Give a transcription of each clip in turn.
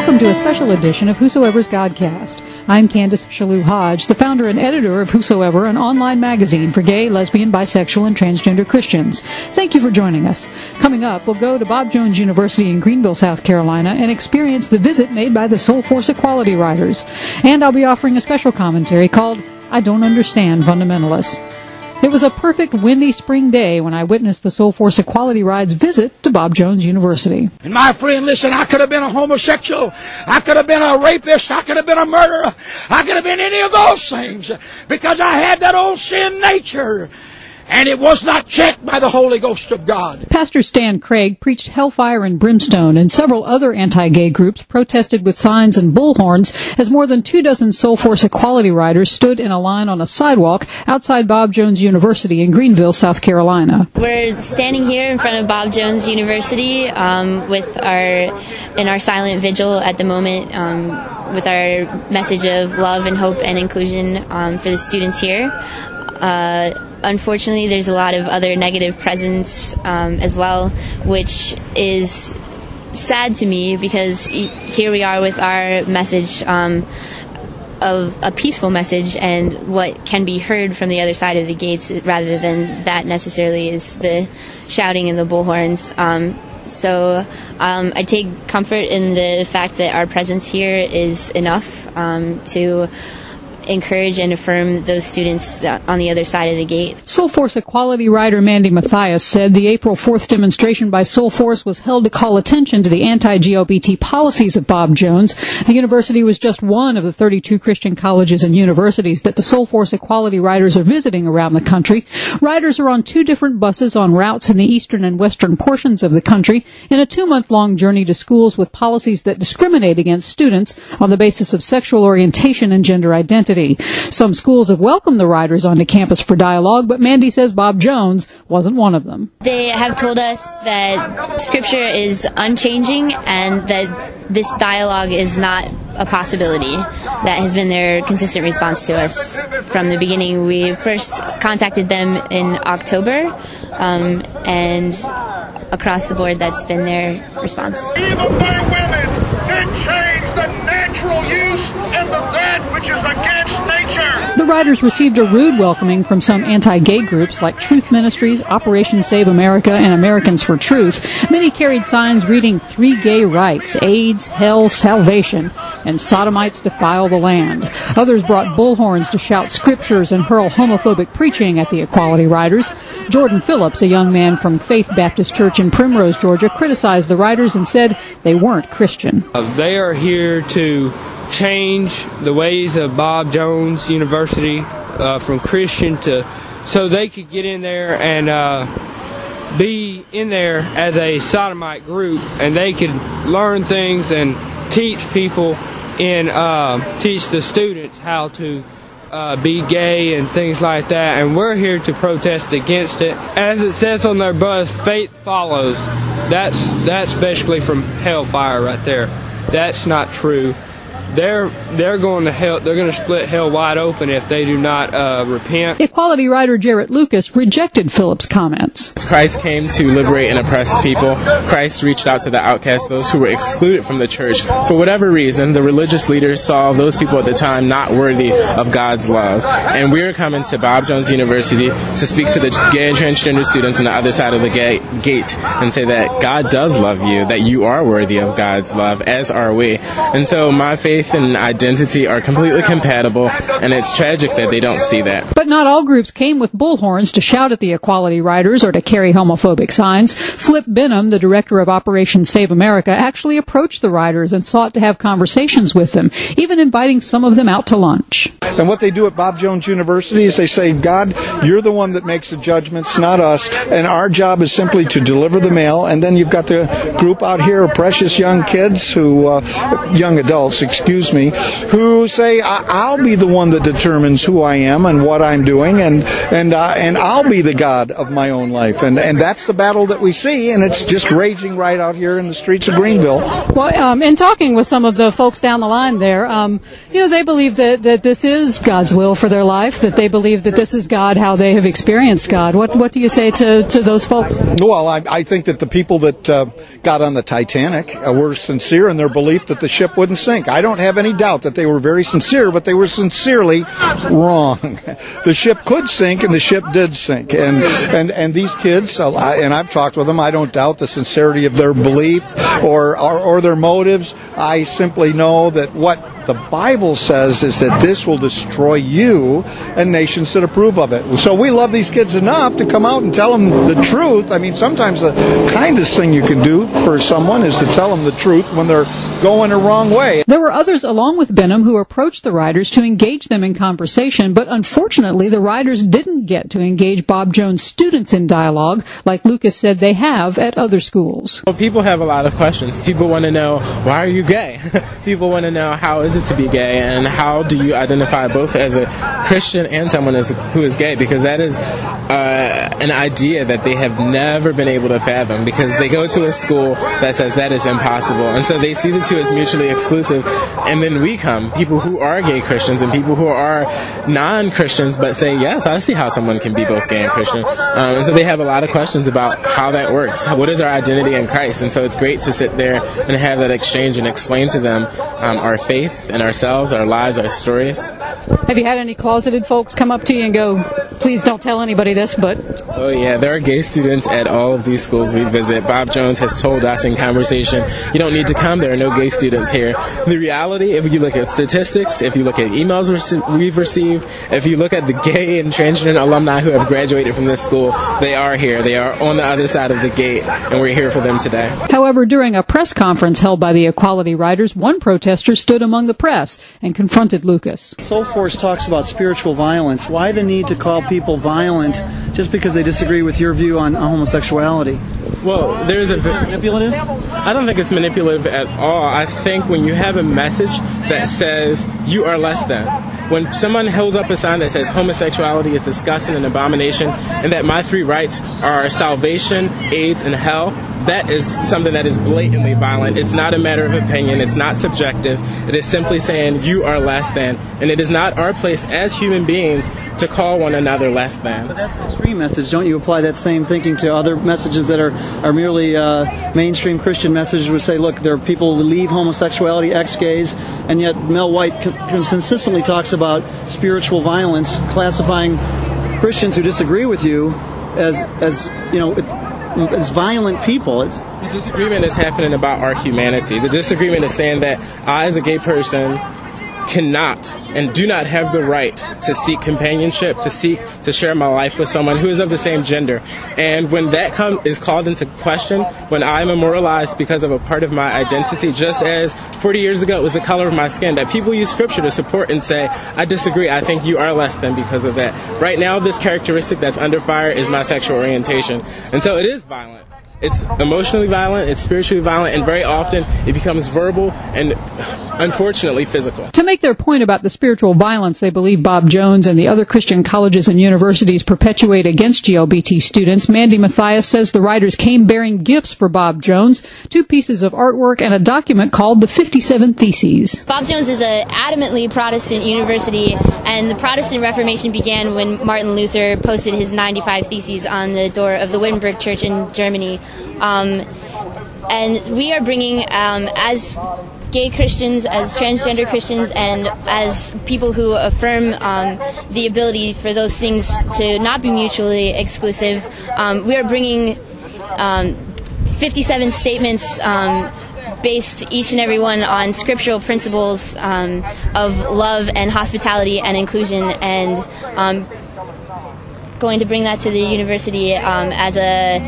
Welcome to a special edition of Whosoever's Godcast. I'm Candace Chellew-Hodge, the founder and editor of Whosoever, an online magazine for gay, lesbian, bisexual, and transgender Christians. Thank you for joining us. Coming up, we'll go to Bob Jones University in Greenville, South Carolina, and experience the visit made by the Soulforce Equality Riders. And I'll be offering a special commentary called I Don't Understand Fundamentalists. It was a perfect windy spring day when I witnessed the Soulforce Equality Ride's visit to Bob Jones University. And my friend, listen, I could have been a homosexual. I could have been a rapist. I could have been a murderer. I could have been any of those things because I had that old sin nature and it was not checked by the Holy Ghost of God. Pastor Stan Craig preached hellfire and brimstone, and several other anti-gay groups protested with signs and bullhorns as more than two dozen Soulforce Equality Riders stood in a line on a sidewalk outside Bob Jones University in Greenville, South Carolina. We're standing here in front of Bob Jones University um, with our in our silent vigil at the moment um, with our message of love and hope and inclusion um, for the students here. Uh, unfortunately, there's a lot of other negative presence um, as well, which is sad to me because here we are with our message um, of a peaceful message and what can be heard from the other side of the gates rather than that necessarily is the shouting and the bullhorns. Um, so um, I take comfort in the fact that our presence here is enough um, to encourage and affirm those students on the other side of the gate. Soulforce Equality Rider Mandy Matthias said the April 4th demonstration by Soulforce was held to call attention to the anti-GLBT policies of Bob Jones. The university was just one of the 32 Christian colleges and universities that the Soul Force Equality Riders are visiting around the country. Riders are on two different buses on routes in the eastern and western portions of the country in a two-month-long journey to schools with policies that discriminate against students on the basis of sexual orientation and gender identity. Some schools have welcomed the riders onto campus for dialogue, but Mandy says Bob Jones wasn't one of them. They have told us that scripture is unchanging and that this dialogue is not a possibility. That has been their consistent response to us from the beginning. We first contacted them in October, um, and across the board, that's been their response. Evil by women and change the natural use and the that which is against nature. The riders received a rude welcoming from some anti-gay groups like Truth Ministries, Operation Save America, and Americans for Truth. Many carried signs reading three gay rights, AIDS, hell, salvation, and sodomites defile the land. Others brought bullhorns to shout scriptures and hurl homophobic preaching at the Equality Riders. Jordan Phillips, a young man from Faith Baptist Church in Primrose, Georgia, criticized the riders and said they weren't Christian. Uh, they are here to change the ways of Bob Jones University uh, from Christian to so they could get in there and uh, be in there as a sodomite group and they could learn things and teach people and uh, teach the students how to uh, be gay and things like that. And we're here to protest against it. As it says on their bus, faith follows. That's that's basically from hellfire right there. That's not true they're they're going to hell. They're going to split hell wide open if they do not uh, repent. Equality rider Jarrett Lucas rejected Phillips' comments. Christ came to liberate and oppress people. Christ reached out to the outcasts, those who were excluded from the church. For whatever reason, the religious leaders saw those people at the time not worthy of God's love. And we're coming to Bob Jones University to speak to the gay and transgender students on the other side of the gate and say that God does love you, that you are worthy of God's love, as are we. And so my faith faith and identity are completely compatible, and it's tragic that they don't see that. But not all groups came with bullhorns to shout at the equality riders or to carry homophobic signs. Flip Benham, the director of Operation Save America, actually approached the riders and sought to have conversations with them, even inviting some of them out to lunch. And what they do at Bob Jones University is they say, God, you're the one that makes the judgments, not us. And our job is simply to deliver the mail. And then you've got the group out here of precious young kids who, uh, young adults, excuse excuse me, who say I'll be the one that determines who I am and what I'm doing, and and uh, and I'll be the God of my own life, and and that's the battle that we see, and it's just raging right out here in the streets of Greenville. Well, um, in talking with some of the folks down the line there, um, you know, they believe that that this is God's will for their life, that they believe that this is God, how they have experienced God. What what do you say to to those folks? Well, I, I think that the people that uh, got on the Titanic uh, were sincere in their belief that the ship wouldn't sink. I don't have any doubt that they were very sincere, but they were sincerely wrong. the ship could sink, and the ship did sink. And and and these kids, uh, and I've talked with them. I don't doubt the sincerity of their belief or or, or their motives. I simply know that what the Bible says is that this will destroy you and nations that approve of it. So we love these kids enough to come out and tell them the truth. I mean, sometimes the kindest thing you can do for someone is to tell them the truth when they're going a wrong way. There were others along with Benham who approached the riders to engage them in conversation, but unfortunately the riders didn't get to engage Bob Jones students in dialogue like Lucas said they have at other schools. Well, people have a lot of questions. People want to know, why are you gay? people want to know, how is it to be gay? And how do you identify both as a Christian and someone as, who is gay? Because that is uh, an idea that they have never been able to fathom because they go to a school that says that is impossible. And so they see the two as mutually exclusive. And then we come, people who are gay Christians and people who are non Christians, but say, yes, I see how someone can be both gay and Christian. Um, and so they have a lot of questions about how that works. What is our identity in Christ? And so it's great to sit there and have that exchange and explain to them um, our faith and ourselves, our lives, our stories. Have you had any closeted folks come up to you and go, please don't tell anybody this, but. Oh, yeah, there are gay students at all of these schools we visit. Bob Jones has told us in conversation, you don't need to come, there are no gay students here. The reality, if you look at statistics, if you look at emails we've received, if you look at the gay and transgender alumni who have graduated from this school, they are here. They are on the other side of the gate, and we're here for them today. However, during a press conference held by the Equality Riders, one protester stood among the press and confronted Lucas. Soulforce talks about spiritual violence. Why the need to call people violent just because they disagree with your view on, on homosexuality? Well, there's a manipulative. I don't think it's manipulative at all. I think when you have a message that says you are less than, when someone holds up a sign that says homosexuality is disgusting and abomination, and that my three rights are salvation, AIDS, and hell, that is something that is blatantly violent. It's not a matter of opinion. It's not subjective. It is simply saying you are less than, and it is not our place as human beings to call one another less than. But that's an extreme message. Don't you apply that same thinking to other messages that are are merely uh, mainstream Christian messages? Would say, look, there are people who leave homosexuality, ex-gays, and yet Mel White consistently talks about spiritual violence, classifying Christians who disagree with you as as you know. It, as violent people. It's, the disagreement is happening about our humanity. The disagreement is saying that I, as a gay person, cannot and do not have the right to seek companionship, to seek to share my life with someone who is of the same gender. And when that come, is called into question, when I am immortalized because of a part of my identity, just as 40 years ago it was the color of my skin, that people use scripture to support and say, I disagree, I think you are less than because of that. Right now, this characteristic that's under fire is my sexual orientation. And so it is violent. It's emotionally violent, it's spiritually violent, and very often it becomes verbal and unfortunately physical. To make their point about the spiritual violence they believe Bob Jones and the other Christian colleges and universities perpetuate against GLBT students, Mandy Mathias says the riders came bearing gifts for Bob Jones, two pieces of artwork and a document called the 57 Theses. Bob Jones is an adamantly Protestant university, and the Protestant Reformation began when Martin Luther posted his 95 Theses on the door of the Wittenberg Church in Germany. Um, and we are bringing, um, as gay Christians, as transgender Christians, and as people who affirm um, the ability for those things to not be mutually exclusive, um, we are bringing um, 57 statements um, based each and every one on scriptural principles um, of love and hospitality and inclusion and um, going to bring that to the university um, as a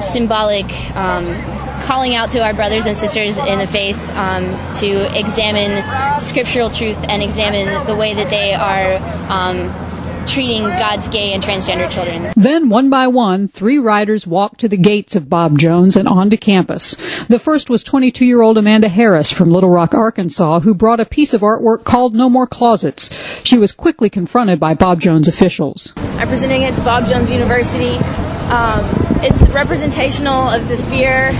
symbolic um, calling out to our brothers and sisters in the faith um, to examine scriptural truth and examine the way that they are um, treating God's gay and transgender children. Then, one by one, three riders walked to the gates of Bob Jones and onto campus. The first was 22 year old Amanda Harris from Little Rock, Arkansas, who brought a piece of artwork called No More Closets. She was quickly confronted by Bob Jones officials. I'm presenting it to Bob Jones University. Um, it's representational of the fear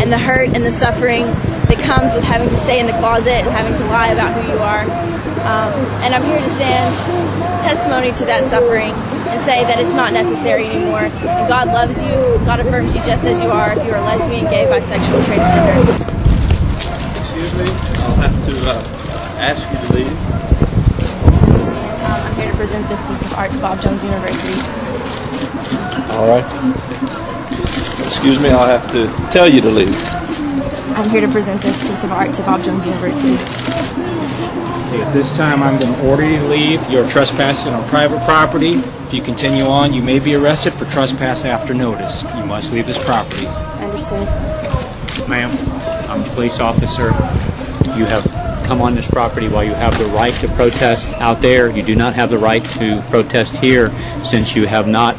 and the hurt and the suffering that comes with having to stay in the closet and having to lie about who you are. Um, and I'm here to stand testimony to that suffering and say that it's not necessary anymore. And God loves you. God affirms you just as you are if you are lesbian, gay, bisexual, transgender. Excuse me, I'll have to uh, ask you to leave. Um, I'm here to present this piece of art to Bob Jones University. All right. Excuse me, I'll have to tell you to leave. I'm here to present this piece of art to Bob Jones University. At this time, I'm going to order you to leave. You're trespassing on private property. If you continue on, you may be arrested for trespass after notice. You must leave this property. Understood. Ma'am, I'm a police officer. You have come on this property while you have the right to protest out there. You do not have the right to protest here since you have not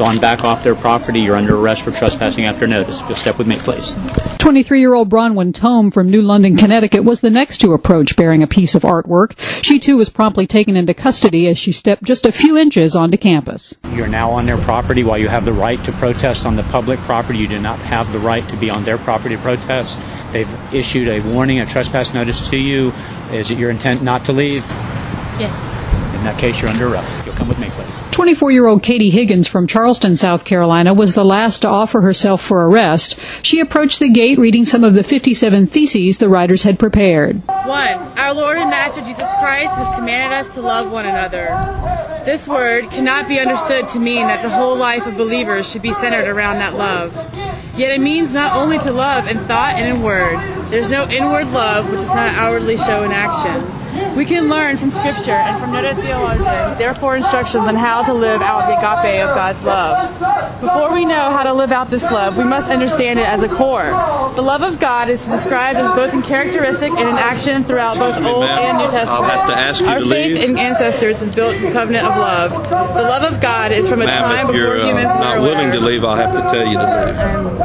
gone back off their property. You're under arrest for trespassing after notice. Just step with me, please. 23 year old Bronwyn Tome from New London, Connecticut was the next to approach bearing a piece of artwork. She too was promptly taken into custody as she stepped just a few inches onto campus. You're now on their property while you have the right to protest on the public property. You do not have the right to be on their property to protest. They've issued a warning, a trespass notice to you. Is it your intent not to leave? Yes. In that case, you're under arrest. You'll come with me, please. 24 year old Katie Higgins from Charleston, South Carolina was the last to offer herself for arrest. She approached the gate reading some of the 57 theses the riders had prepared. 1. Our Lord and Master Jesus Christ has commanded us to love one another. This word cannot be understood to mean that the whole life of believers should be centered around that love. Yet it means not only to love in thought and in word. There's no inward love which is not outwardly shown in action. We can learn from Scripture and from noted theologians, therefore, instructions on how to live out the agape of God's love. Before we know how to live out this love, we must understand it as a core. The love of God is described as both in characteristic and in action throughout both Old and New Testament. I'll have to ask you Our to faith leave. in ancestors is built in the covenant of love. The love of God is from a Ma'am, time if before you're uh, humans were not willing to leave, I'll have to tell you to leave.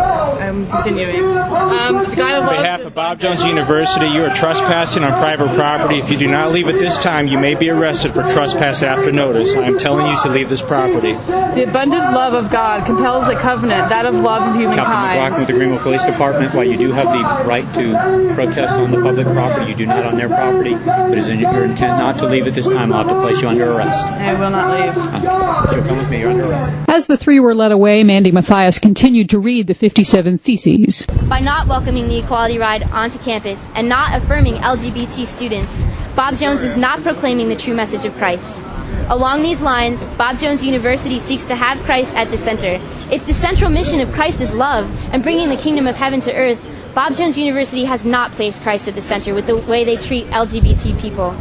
I'm continuing. Um, the God of On behalf of Bob Jones University, you are trespassing on private property. If you do not leave at this time, you may be arrested for trespass after notice. I am telling you to leave this property. The abundant love of God compels the covenant, that of love of Captain humankind. McLaughlin with the Greenville Police Department. While you do have the right to protest on the public property, you do not on their property. But it is in your intent not to leave at this time, I'll have to place you under arrest. I will not leave. You'll come with me. You're under arrest. As the three were led away, Mandy Matthias continued to read the 57 theses. By not welcoming the Equality Ride onto campus and not affirming LGBT students, Bob Jones is not proclaiming the true message of Christ. Along these lines, Bob Jones University seeks to have Christ at the center. If the central mission of Christ is love and bringing the kingdom of heaven to earth, Bob Jones University has not placed Christ at the center with the way they treat LGBT people.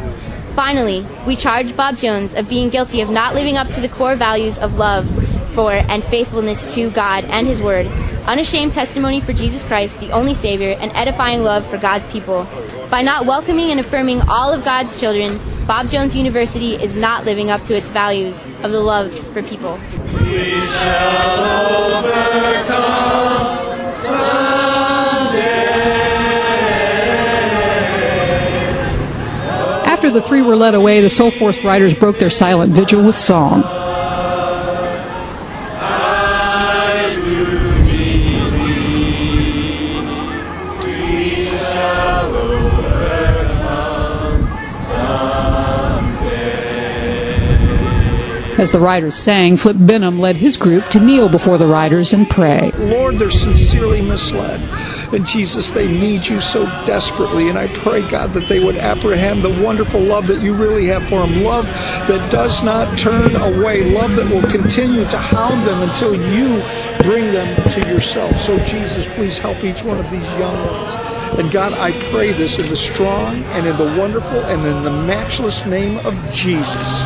Finally, we charge Bob Jones of being guilty of not living up to the core values of love for and faithfulness to God and His Word, unashamed testimony for Jesus Christ, the only Savior, and edifying love for God's people. By not welcoming and affirming all of God's children, Bob Jones University is not living up to its values of the love for people. We shall overcome someday. After the three were led away, the Soulforce riders broke their silent vigil with song. As the riders sang, Flip Benham led his group to kneel before the riders and pray. Lord, they're sincerely misled. And Jesus, they need you so desperately. And I pray, God, that they would apprehend the wonderful love that you really have for them. Love that does not turn away. Love that will continue to hound them until you bring them to yourself. So, Jesus, please help each one of these young ones. And God, I pray this in the strong and in the wonderful and in the matchless name of Jesus.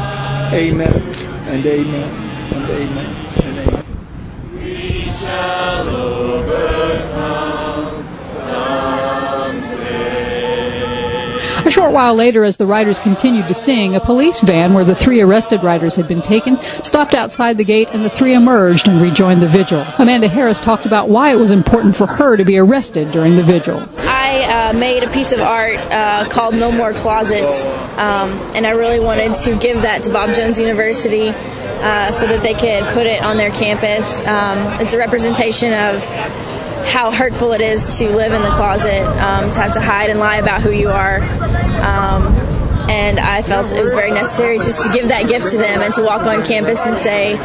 Amen and amen and amen and amen. We shall overcome someday. A short while later, as the riders continued to sing, a police van where the three arrested riders had been taken stopped outside the gate and the three emerged and rejoined the vigil. Amanda Harris talked about why it was important for her to be arrested during the vigil. I uh, made a piece of art uh, called No More Closets, um, and I really wanted to give that to Bob Jones University uh, so that they could put it on their campus. Um, it's a representation of how hurtful it is to live in the closet, um, to have to hide and lie about who you are. Um, and I felt it was very necessary just to give that gift to them and to walk on campus and say,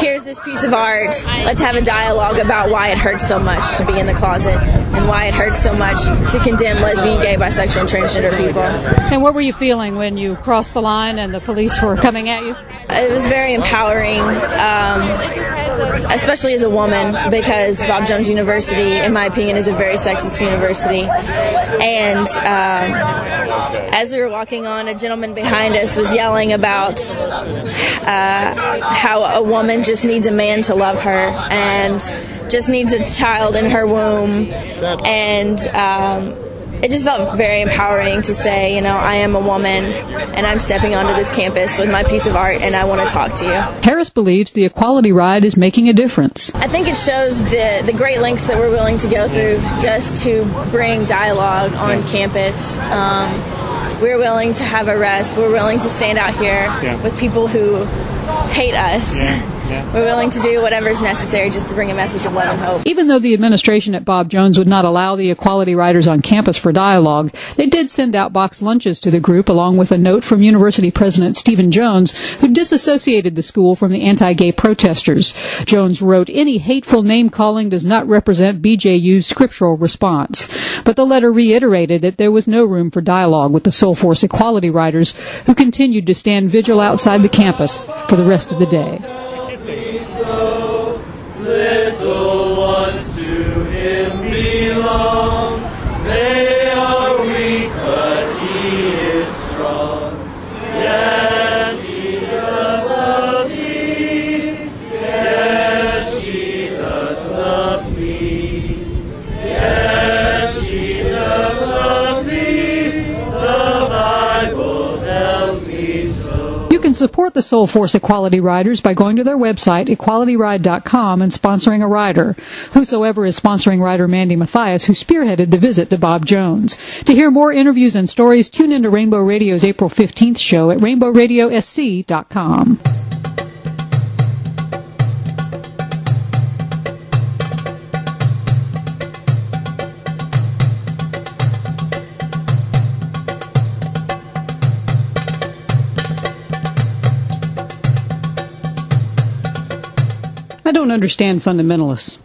here's this piece of art. Let's have a dialogue about why it hurts so much to be in the closet and why it hurts so much to condemn lesbian, gay, bisexual, and transgender people. And what were you feeling when you crossed the line and the police were coming at you? It was very empowering, um, especially as a woman, because Bob Jones University, in my opinion, is a very sexist university. And um, as we were walking on, a gentleman behind us was yelling about uh, how a woman just needs a man to love her and just needs a child in her womb. And um, it just felt very empowering to say, you know, I am a woman and I'm stepping onto this campus with my piece of art and I want to talk to you. Harris believes the Equality Ride is making a difference. I think it shows the, the great lengths that we're willing to go through just to bring dialogue on campus. Um, we're willing to have arrests. We're willing to stand out here Yeah. with people who hate us. yeah. We're willing to do whatever's necessary just to bring a message of love and hope. Even though the administration at Bob Jones would not allow the equality riders on campus for dialogue, they did send out box lunches to the group along with a note from University President Stephen Jones, who disassociated the school from the anti-gay protesters. Jones wrote, any hateful name calling does not represent BJU's scriptural response. But the letter reiterated that there was no room for dialogue with the Soulforce equality riders, who continued to stand vigil outside the campus for the rest of the day. Support the Soulforce Equality Riders by going to their website, equalityride.com, and sponsoring a rider. Whosoever is sponsoring rider Mandy Mathias, who spearheaded the visit to Bob Jones. To hear more interviews and stories, tune into Rainbow Radio's April 15th show at rainbowradiosc.com. I don't understand fundamentalists.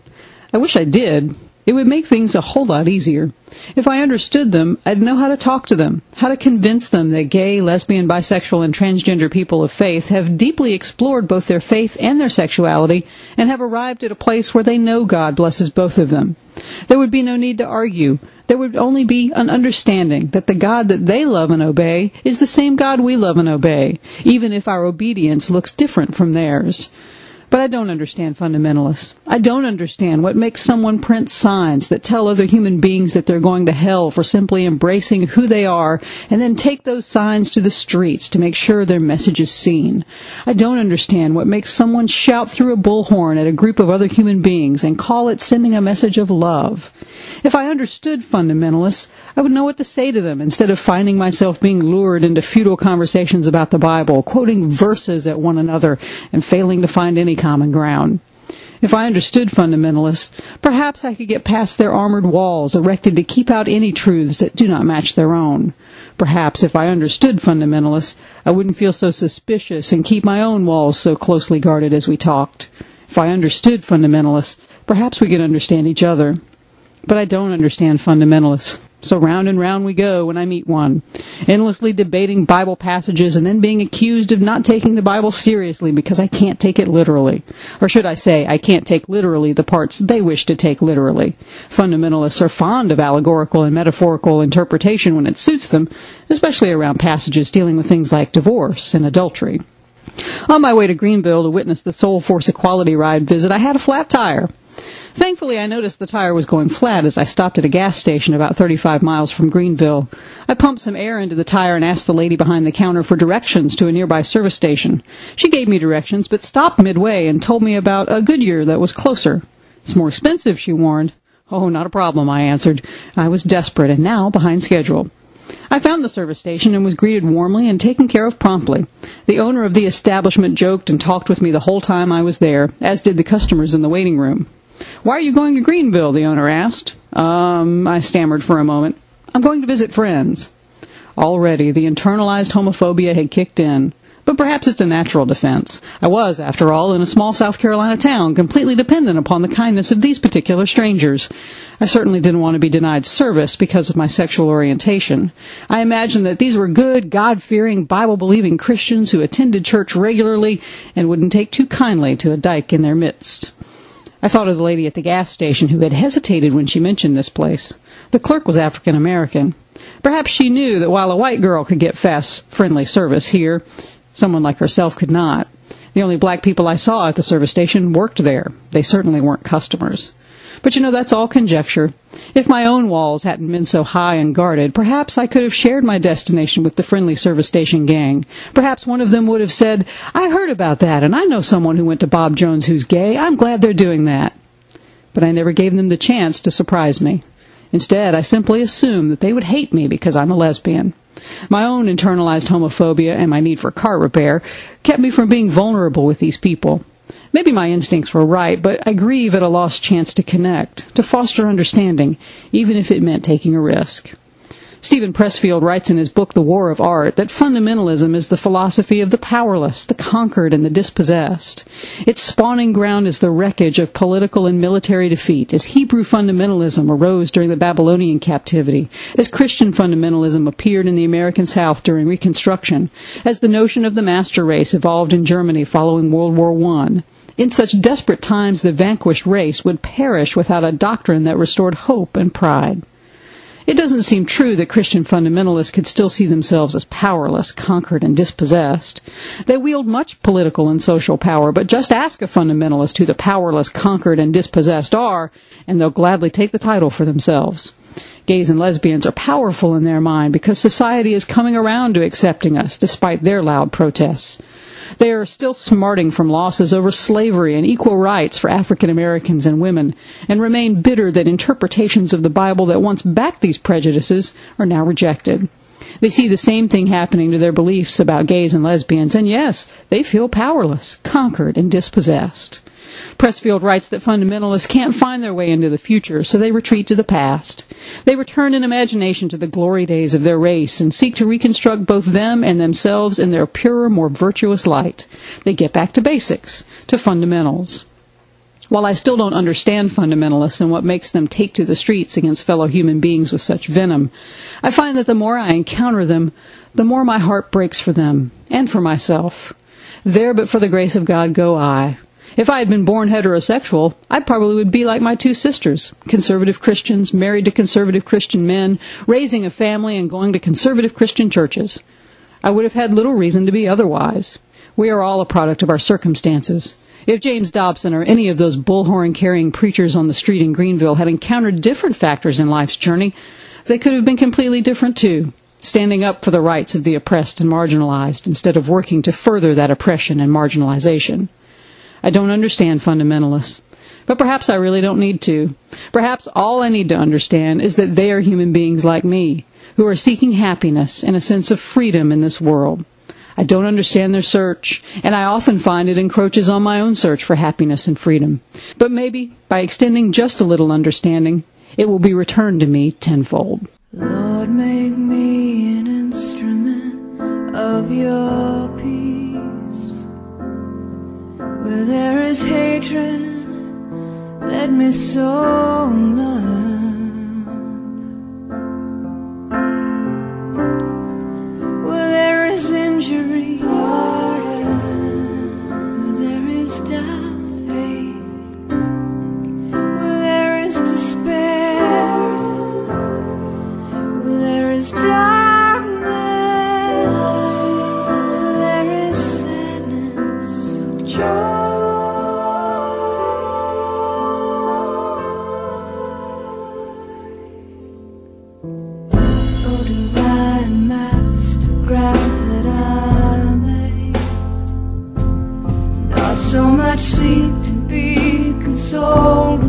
I wish I did. It would make things a whole lot easier. If I understood them, I'd know how to talk to them, how to convince them that gay, lesbian, bisexual, and transgender people of faith have deeply explored both their faith and their sexuality and have arrived at a place where they know God blesses both of them. There would be no need to argue. There would only be an understanding that the God that they love and obey is the same God we love and obey, even if our obedience looks different from theirs. But I don't understand fundamentalists. I don't understand what makes someone print signs that tell other human beings that they're going to hell for simply embracing who they are and then take those signs to the streets to make sure their message is seen. I don't understand what makes someone shout through a bullhorn at a group of other human beings and call it sending a message of love. If I understood fundamentalists, I would know what to say to them instead of finding myself being lured into futile conversations about the Bible, quoting verses at one another and failing to find any common ground. If I understood fundamentalists, perhaps I could get past their armored walls erected to keep out any truths that do not match their own. Perhaps if I understood fundamentalists, I wouldn't feel so suspicious and keep my own walls so closely guarded as we talked. If I understood fundamentalists, perhaps we could understand each other. But I don't understand fundamentalists. So round and round we go when I meet one, endlessly debating Bible passages and then being accused of not taking the Bible seriously because I can't take it literally. Or should I say, I can't take literally the parts they wish to take literally. Fundamentalists are fond of allegorical and metaphorical interpretation when it suits them, especially around passages dealing with things like divorce and adultery. On my way to Greenville to witness the Soulforce Equality Ride visit, I had a flat tire. Thankfully, I noticed the tire was going flat as I stopped at a gas station about 35 miles from Greenville. I pumped some air into the tire and asked the lady behind the counter for directions to a nearby service station. She gave me directions, but stopped midway and told me about a Goodyear that was closer. It's more expensive, she warned. Oh, not a problem, I answered. I was desperate and now behind schedule. I found the service station and was greeted warmly and taken care of promptly. The owner of the establishment joked and talked with me the whole time I was there, as did the customers in the waiting room. Why are you going to Greenville? the owner asked. Um, I stammered for a moment. I'm going to visit friends. Already, the internalized homophobia had kicked in. But perhaps it's a natural defense. I was, after all, in a small South Carolina town, completely dependent upon the kindness of these particular strangers. I certainly didn't want to be denied service because of my sexual orientation. I imagined that these were good, God-fearing, Bible-believing Christians who attended church regularly and wouldn't take too kindly to a dyke in their midst. I thought of the lady at the gas station who had hesitated when she mentioned this place. The clerk was African American. Perhaps she knew that while a white girl could get fast, friendly service here, someone like herself could not. The only black people I saw at the service station worked there. They certainly weren't customers. But you know, that's all conjecture. If my own walls hadn't been so high and guarded, perhaps I could have shared my destination with the friendly service station gang. Perhaps one of them would have said, I heard about that, and I know someone who went to Bob Jones who's gay. I'm glad they're doing that. But I never gave them the chance to surprise me. Instead, I simply assumed that they would hate me because I'm a lesbian. My own internalized homophobia and my need for car repair kept me from being vulnerable with these people. Maybe my instincts were right, but I grieve at a lost chance to connect, to foster understanding, even if it meant taking a risk. Steven Pressfield writes in his book The War of Art that fundamentalism is the philosophy of the powerless, the conquered, and the dispossessed. Its spawning ground is the wreckage of political and military defeat, as Hebrew fundamentalism arose during the Babylonian captivity, as Christian fundamentalism appeared in the American South during Reconstruction, as the notion of the master race evolved in Germany following World War I, in such desperate times, the vanquished race would perish without a doctrine that restored hope and pride. It doesn't seem true that Christian fundamentalists could still see themselves as powerless, conquered, and dispossessed. They wield much political and social power, but just ask a fundamentalist who the powerless, conquered, and dispossessed are, and they'll gladly take the title for themselves. Gays and lesbians are powerful in their mind because society is coming around to accepting us, despite their loud protests. They are still smarting from losses over slavery and equal rights for African Americans and women, and remain bitter that interpretations of the Bible that once backed these prejudices are now rejected. They see the same thing happening to their beliefs about gays and lesbians, and yes, they feel powerless, conquered, and dispossessed. Pressfield writes that fundamentalists can't find their way into the future, so they retreat to the past. They return in imagination to the glory days of their race and seek to reconstruct both them and themselves in their purer, more virtuous light. They get back to basics, to fundamentals. While I still don't understand fundamentalists and what makes them take to the streets against fellow human beings with such venom, I find that the more I encounter them, the more my heart breaks for them and for myself. There, but for the grace of God, go I. If I had been born heterosexual, I probably would be like my two sisters, conservative Christians, married to conservative Christian men, raising a family and going to conservative Christian churches. I would have had little reason to be otherwise. We are all a product of our circumstances. If James Dobson or any of those bullhorn carrying preachers on the street in Greenville had encountered different factors in life's journey, they could have been completely different too, standing up for the rights of the oppressed and marginalized instead of working to further that oppression and marginalization. I don't understand fundamentalists. But perhaps I really don't need to. Perhaps all I need to understand is that they are human beings like me, who are seeking happiness and a sense of freedom in this world. I don't understand their search, and I often find it encroaches on my own search for happiness and freedom. But maybe, by extending just a little understanding, it will be returned to me tenfold. Lord, make me an instrument of your peace. Where there is hatred, let me sow love. so much seek to be consoled.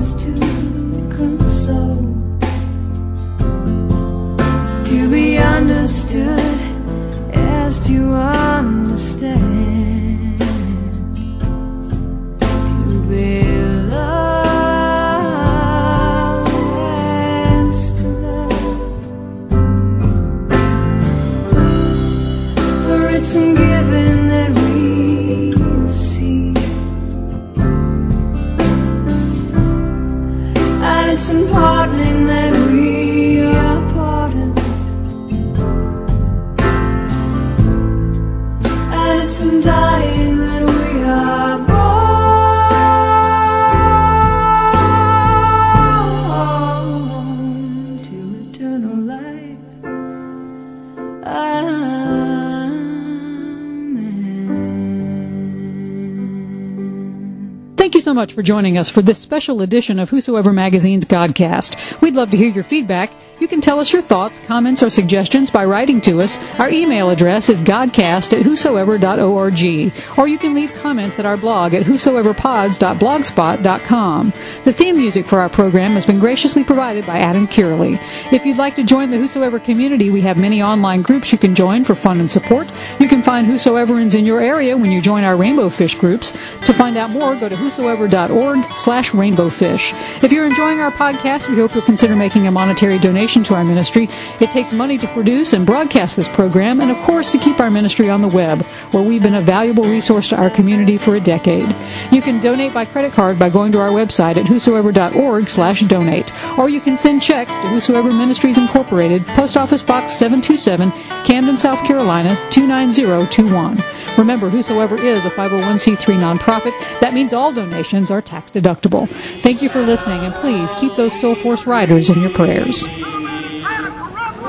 So much for joining us for this special edition of Whosoever Magazine's Godcast. We'd love to hear your feedback. You can tell us your thoughts, comments, or suggestions by writing to us. Our email address is godcast at whosoever.org, or you can leave comments at our blog at whosoeverpods.blogspot.com. The theme music for our program has been graciously provided by Adam Curley. If you'd like to join the Whosoever community, we have many online groups you can join for fun and support. You can find Whosoeverans in your area when you join our Rainbow Fish groups. To find out more, go to whosoever.org slash rainbowfish. If you're enjoying our podcast, we hope you'll consider making a monetary donation to our ministry. It takes money to produce and broadcast this program, and of course to keep our ministry on the web, where we've been a valuable resource to our community for a decade. You can donate by credit card by going to our website at whosoever.org slash donate, or you can send checks to Whosoever Ministries Incorporated, Post Office Box 727, Camden, South Carolina 29021. Remember, Whosoever is a 501c3 nonprofit. That means all donations are tax deductible. Thank you for listening, and please keep those Soulforce riders in your prayers.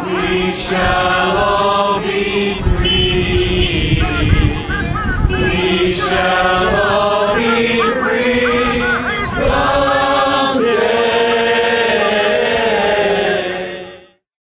We shall all